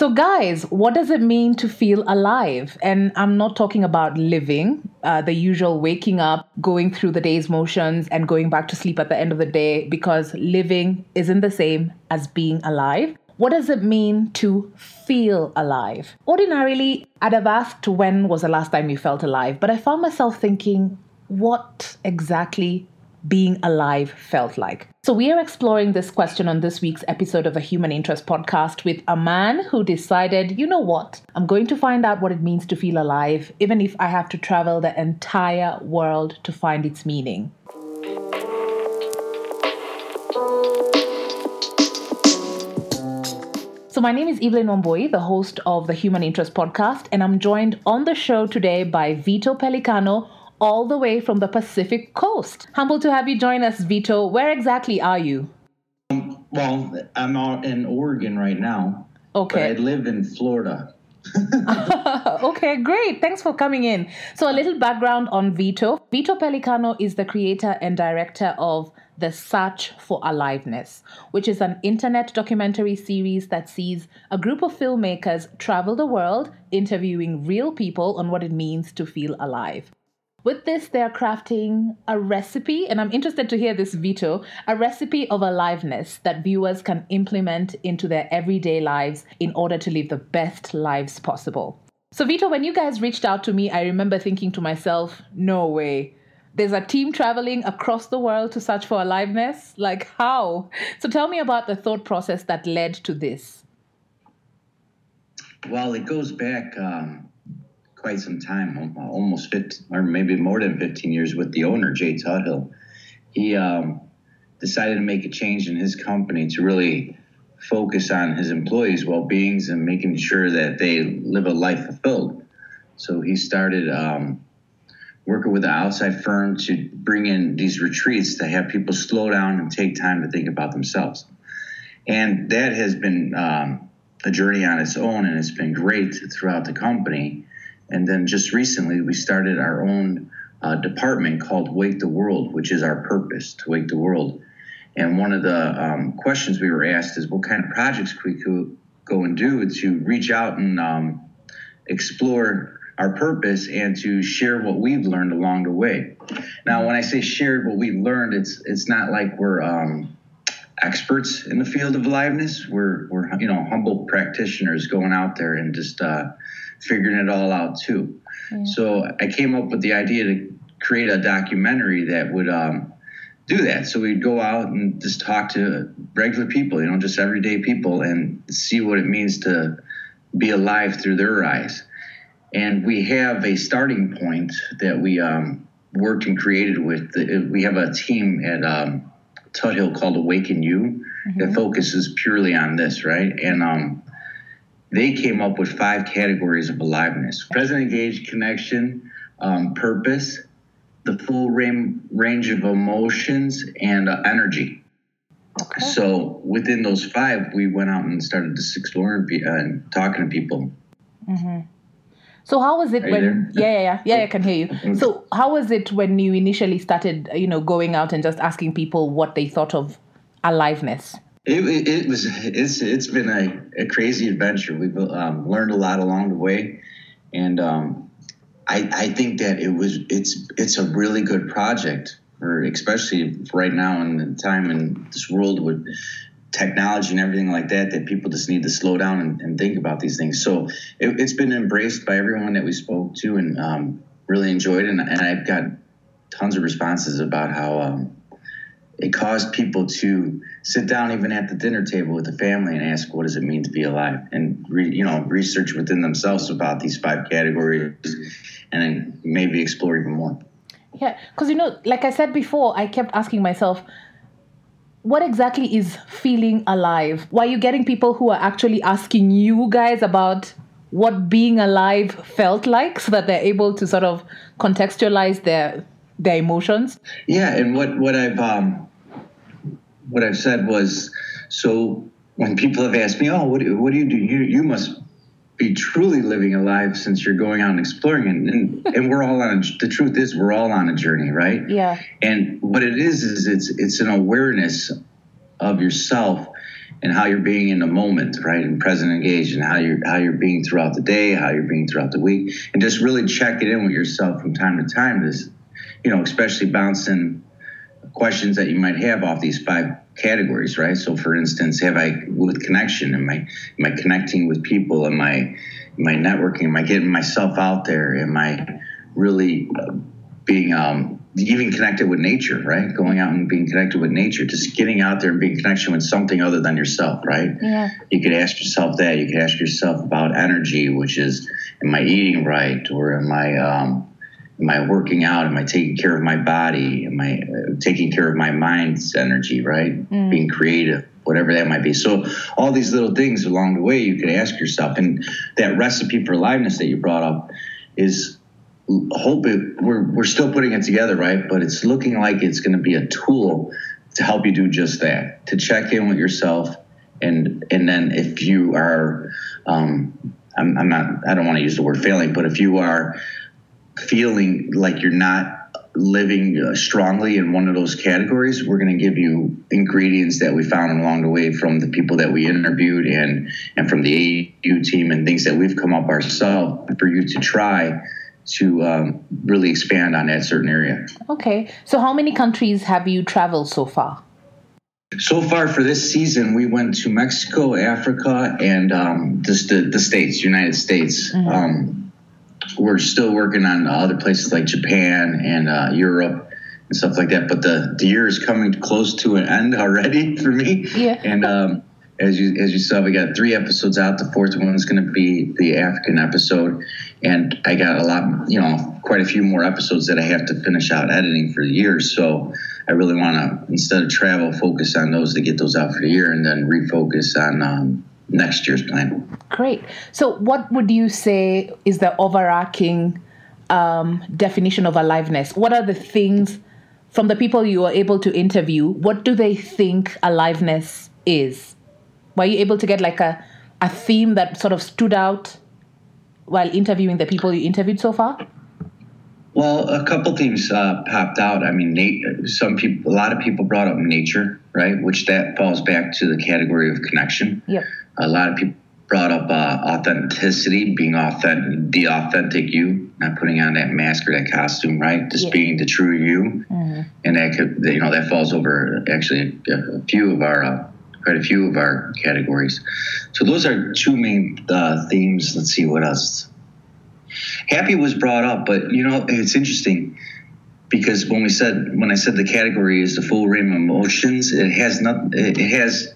So, guys, what does it mean to feel alive? And I'm not talking about living, uh, the usual waking up, going through the day's motions, and going back to sleep at the end of the day, because living isn't the same as being alive. What does it mean to feel alive? Ordinarily, I'd have asked when was the last time you felt alive, but I found myself thinking, what exactly being alive felt like. So, we are exploring this question on this week's episode of the Human Interest podcast with a man who decided, you know what, I'm going to find out what it means to feel alive, even if I have to travel the entire world to find its meaning. So, my name is Evelyn Wambui, the host of the Human Interest podcast, and I'm joined on the show today by Vito Pelicano all the way from the Pacific coast. Humble to have you join us, Vito. Where exactly are you? Um, well, I'm out in Oregon right now. Okay. I live in Florida. okay, great. Thanks for coming in. So, a little background on Vito. Vito Pelicano is the creator and director of The Search for Aliveness, which is an internet documentary series that sees a group of filmmakers travel the world interviewing real people on what it means to feel alive. With this, they're crafting a recipe, and I'm interested to hear this, Vito a recipe of aliveness that viewers can implement into their everyday lives in order to live the best lives possible. So, Vito, when you guys reached out to me, I remember thinking to myself, no way. There's a team traveling across the world to search for aliveness? Like, how? So, tell me about the thought process that led to this. Well, it goes back um, quite some time, almost 15, or maybe more than 15 years with the owner, Jay Tuthill. He um, decided to make a change in his company to really focus on his employees' well-beings and making sure that they live a life fulfilled. So he started um, working with an outside firm to bring in these retreats to have people slow down and take time to think about themselves. And that has been um, a journey on its own, and it's been great throughout the company. And then just recently, we started our own uh, department called Wake the World, which is our purpose to wake the world. And one of the um, questions we were asked is what kind of projects could we could go and do to reach out and um, explore our purpose and to share what we've learned along the way. Now, when I say shared what we've learned, it's it's not like we're um, experts in the field of aliveness. We're we're you know humble practitioners going out there and just uh, figuring it all out too. Yeah. So I came up with the idea to create a documentary that would um, do that. So we'd go out and just talk to regular people, you know, just everyday people, and see what it means to be alive through their eyes. And we have a starting point that we um, worked and created with. We have a team at um, Tuthill called Awaken You mm-hmm. that focuses purely on this, right? And um, they came up with five categories of aliveness present engaged connection, um, purpose, the full range of emotions, and uh, energy. Okay. So within those five, we went out and started just exploring uh, and talking to people. Mm-hmm. So how was it Are when? Yeah, yeah, yeah, yeah. I can hear you. So how was it when you initially started, you know, going out and just asking people what they thought of aliveness? It, it, was it's it's been a, a crazy adventure. We've um, learned a lot along the way, and um, I, I think that it was it's it's a really good project, or especially right now in the time in this world with technology and everything like that, that people just need to slow down and, and think about these things. So it, has been embraced by everyone that we spoke to, and um, really enjoyed. And, and I've got tons of responses about how um, it caused people to sit down even at the dinner table with the family and ask what does it mean to be alive? And re, you know research within themselves about these five categories and then maybe explore even more. Yeah because you know like i said before i kept asking myself what exactly is feeling alive? Why are you getting people who are actually asking you guys about what being alive felt like so that they're able to sort of contextualize their their emotions? Yeah and what what i've um what I've said was, so when people have asked me, oh, what do, what do you do? You, you must be truly living a life since you're going out and exploring and, and, and we're all on a, the truth is we're all on a journey right yeah and what it is is it's it's an awareness of yourself and how you're being in the moment, right? And present engaged and how you're how you're being throughout the day, how you're being throughout the week, and just really check it in with yourself from time to time. This, you know, especially bouncing questions that you might have off these five categories, right? So, for instance, have I with connection? Am I am I connecting with people? Am I am I networking? Am I getting myself out there? Am I really uh, being um, even connected with nature, right? Going out and being connected with nature, just getting out there and being connection with something other than yourself, right? Yeah. You could ask yourself that. You could ask yourself about energy, which is, am I eating right, or am I, um, am I working out? Am I taking care of my body? Am I uh, taking care of my mind's energy, right? Mm. Being creative, whatever that might be. So all these little things along the way, you could ask yourself, and that recipe for aliveness that you brought up is hope it we're we're still putting it together, right? But it's looking like it's going to be a tool to help you do just that, to check in with yourself, and and then if you are, um, I'm, I'm not, I don't want to use the word failing, but if you are feeling like you're not living uh, strongly in one of those categories, we're going to give you ingredients that we found along the way from the people that we interviewed and and from the AU team and things that we've come up ourselves for you to try to um, really expand on that certain area. Okay. So, how many countries have you traveled so far? So far for this season, we went to Mexico, Africa, and um, just the, the states, United States. Mm-hmm. Um, we're still working on other places like Japan and uh, Europe and stuff like that. But the, the year is coming close to an end already for me. Yeah. And um, as you as you saw, we got three episodes out. The fourth one is going to be the African episode, and I got a lot, you know, quite a few more episodes that I have to finish out editing for the year. So I really want to instead of travel, focus on those to get those out for the year, and then refocus on um, next year's plan. Great. So, what would you say is the overarching um, definition of aliveness? What are the things from the people you were able to interview? What do they think aliveness is? Were you able to get like a, a theme that sort of stood out while interviewing the people you interviewed so far? Well, a couple themes uh, popped out. I mean, nat- some people, a lot of people brought up nature, right? Which that falls back to the category of connection. Yep. A lot of people brought up uh, authenticity, being authentic, the authentic you, not putting on that mask or that costume, right? Just Yeah. being the true you, Mhm. and that could, you know, that falls over actually a, a few of our, uh, quite a few of our categories. So those are two main uh, themes. Let's see what else. Happy was brought up, but you know, it's interesting because when we said when I said the category is the full range of emotions, it has not. It has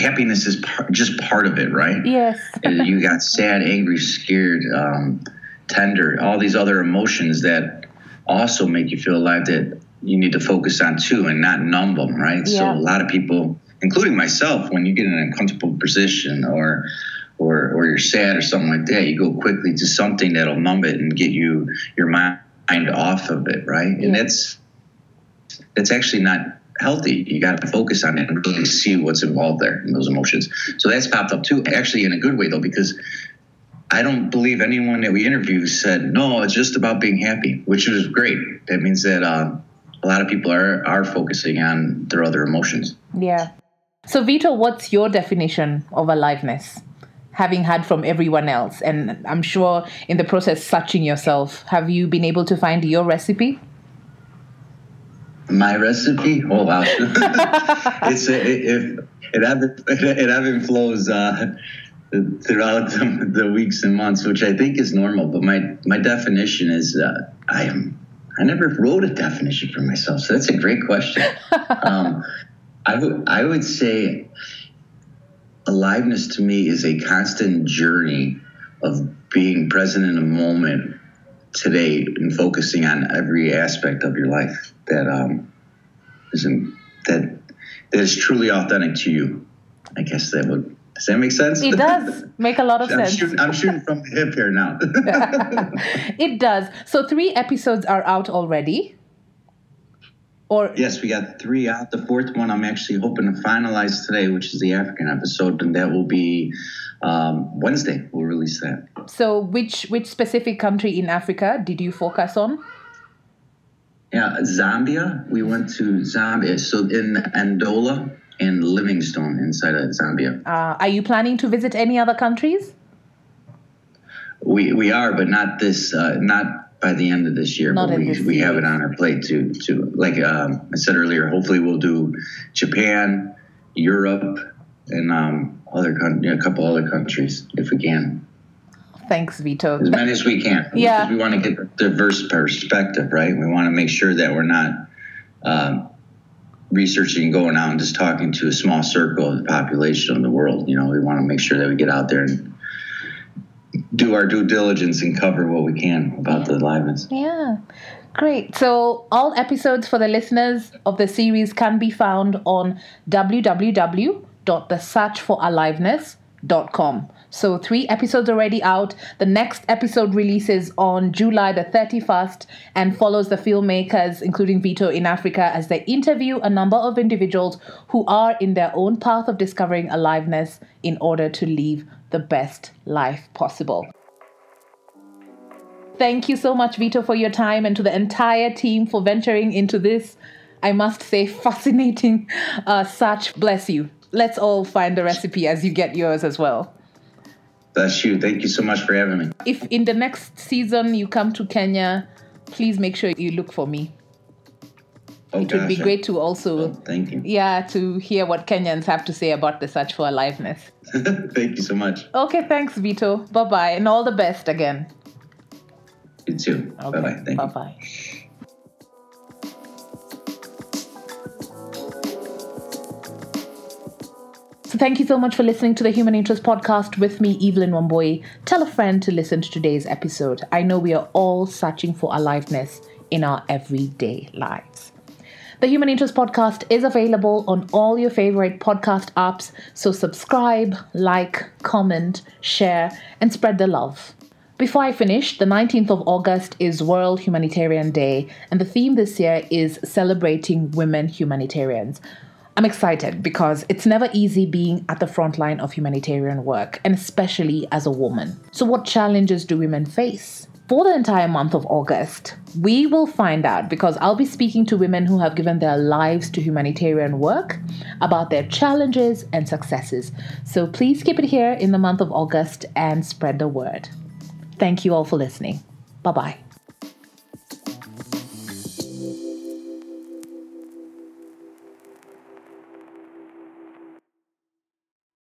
happiness is par- just part of it, right? Yes. And you got sad, angry, scared, um, tender, all these other emotions that also make you feel alive that you need to focus on too and not numb them, right? Yeah. So a lot of people, including myself, when you get in an uncomfortable position or or or you're sad or something like that, you go quickly to something that'll numb it and get you your mind off of it, right? And Yeah. that's that's actually not healthy. You got to focus on it and really see what's involved there in those emotions. So that's popped up too, actually in a good way though, because I don't believe anyone that we interview said no. It's just about being happy, which is great. That means that uh, a lot of people are are focusing on their other emotions. Yeah. So, Vito, what's your definition of aliveness? Having had from everyone else, and I'm sure in the process searching yourself, have you been able to find your recipe? My recipe? Oh wow! it's a, it, it, it ebb it ebb and flows uh, throughout the, the weeks and months, which I think is normal. But my my definition is uh, I am I never wrote a definition for myself, so that's a great question. um, I would I would say aliveness to me is a constant journey of being present in a moment today and focusing on every aspect of your life that um isn't that that is truly authentic to you. I guess that would does that make sense? It does make a lot of I'm sense. shooting, I'm shooting from the hip here now. it does. So, three episodes are out already. Or yes, we got three out. The fourth one I'm actually hoping to finalize today, which is the African episode, and that will be um, Wednesday. We'll release that. so, which which specific country in Africa did you focus on? Yeah, Zambia. We went to Zambia. So in Ndola, in Livingstone inside of Zambia. Uh, are you planning to visit any other countries? We we are, but not this. Uh, not by the end of this year. Not but we, we have it on our plate to to like um, I said earlier. Hopefully, we'll do Japan, Europe, and um, other coun- a couple other countries if we can, Thanks, Vito. as many as we can. Yeah. Because we want to get a diverse perspective, right? We want to make sure that we're not. Um, researching and going out and just talking to a small circle of the population of the world you know we want to make sure that we get out there and do our due diligence and cover what we can about the aliveness Yeah. Great. So, all episodes for the listeners of the series can be found on www.thesearchforaliveness.com. So, three episodes already out. The next episode releases on July the 31st and follows the filmmakers, including Vito in Africa, as they interview a number of individuals who are in their own path of discovering aliveness in order to live the best life possible. Thank you so much, Vito, for your time and to the entire team for venturing into this, I must say, fascinating uh, search. Bless you. Let's all find the recipe as you get yours as well. that's you thank you so much for having me If in the next season you come to Kenya, please make sure you look for me. Oh, It would be great to also, thank you yeah, to hear what Kenyans have to say about the search for aliveness. thank you so much Okay, thanks, Vito. Bye bye, and all the best again. you too Okay, bye-bye thank bye you bye. So thank you so much for listening to the Human Interest Podcast with me, Evelyn Wambui. Tell a friend to listen to today's episode. I know we are all searching for aliveness in our everyday lives. The Human Interest Podcast is available on all your favorite podcast apps, so subscribe, like, comment, share, and spread the love. Before I finish, the 19th of August is World Humanitarian Day, and the theme this year is celebrating women humanitarians. I'm excited because it's never easy being at the front line of humanitarian work, and especially as a woman. So, what challenges do women face? For the entire month of August, we will find out because I'll be speaking to women who have given their lives to humanitarian work about their challenges and successes. So, please keep it here in the month of August and spread the word. Thank you all for listening. Bye bye.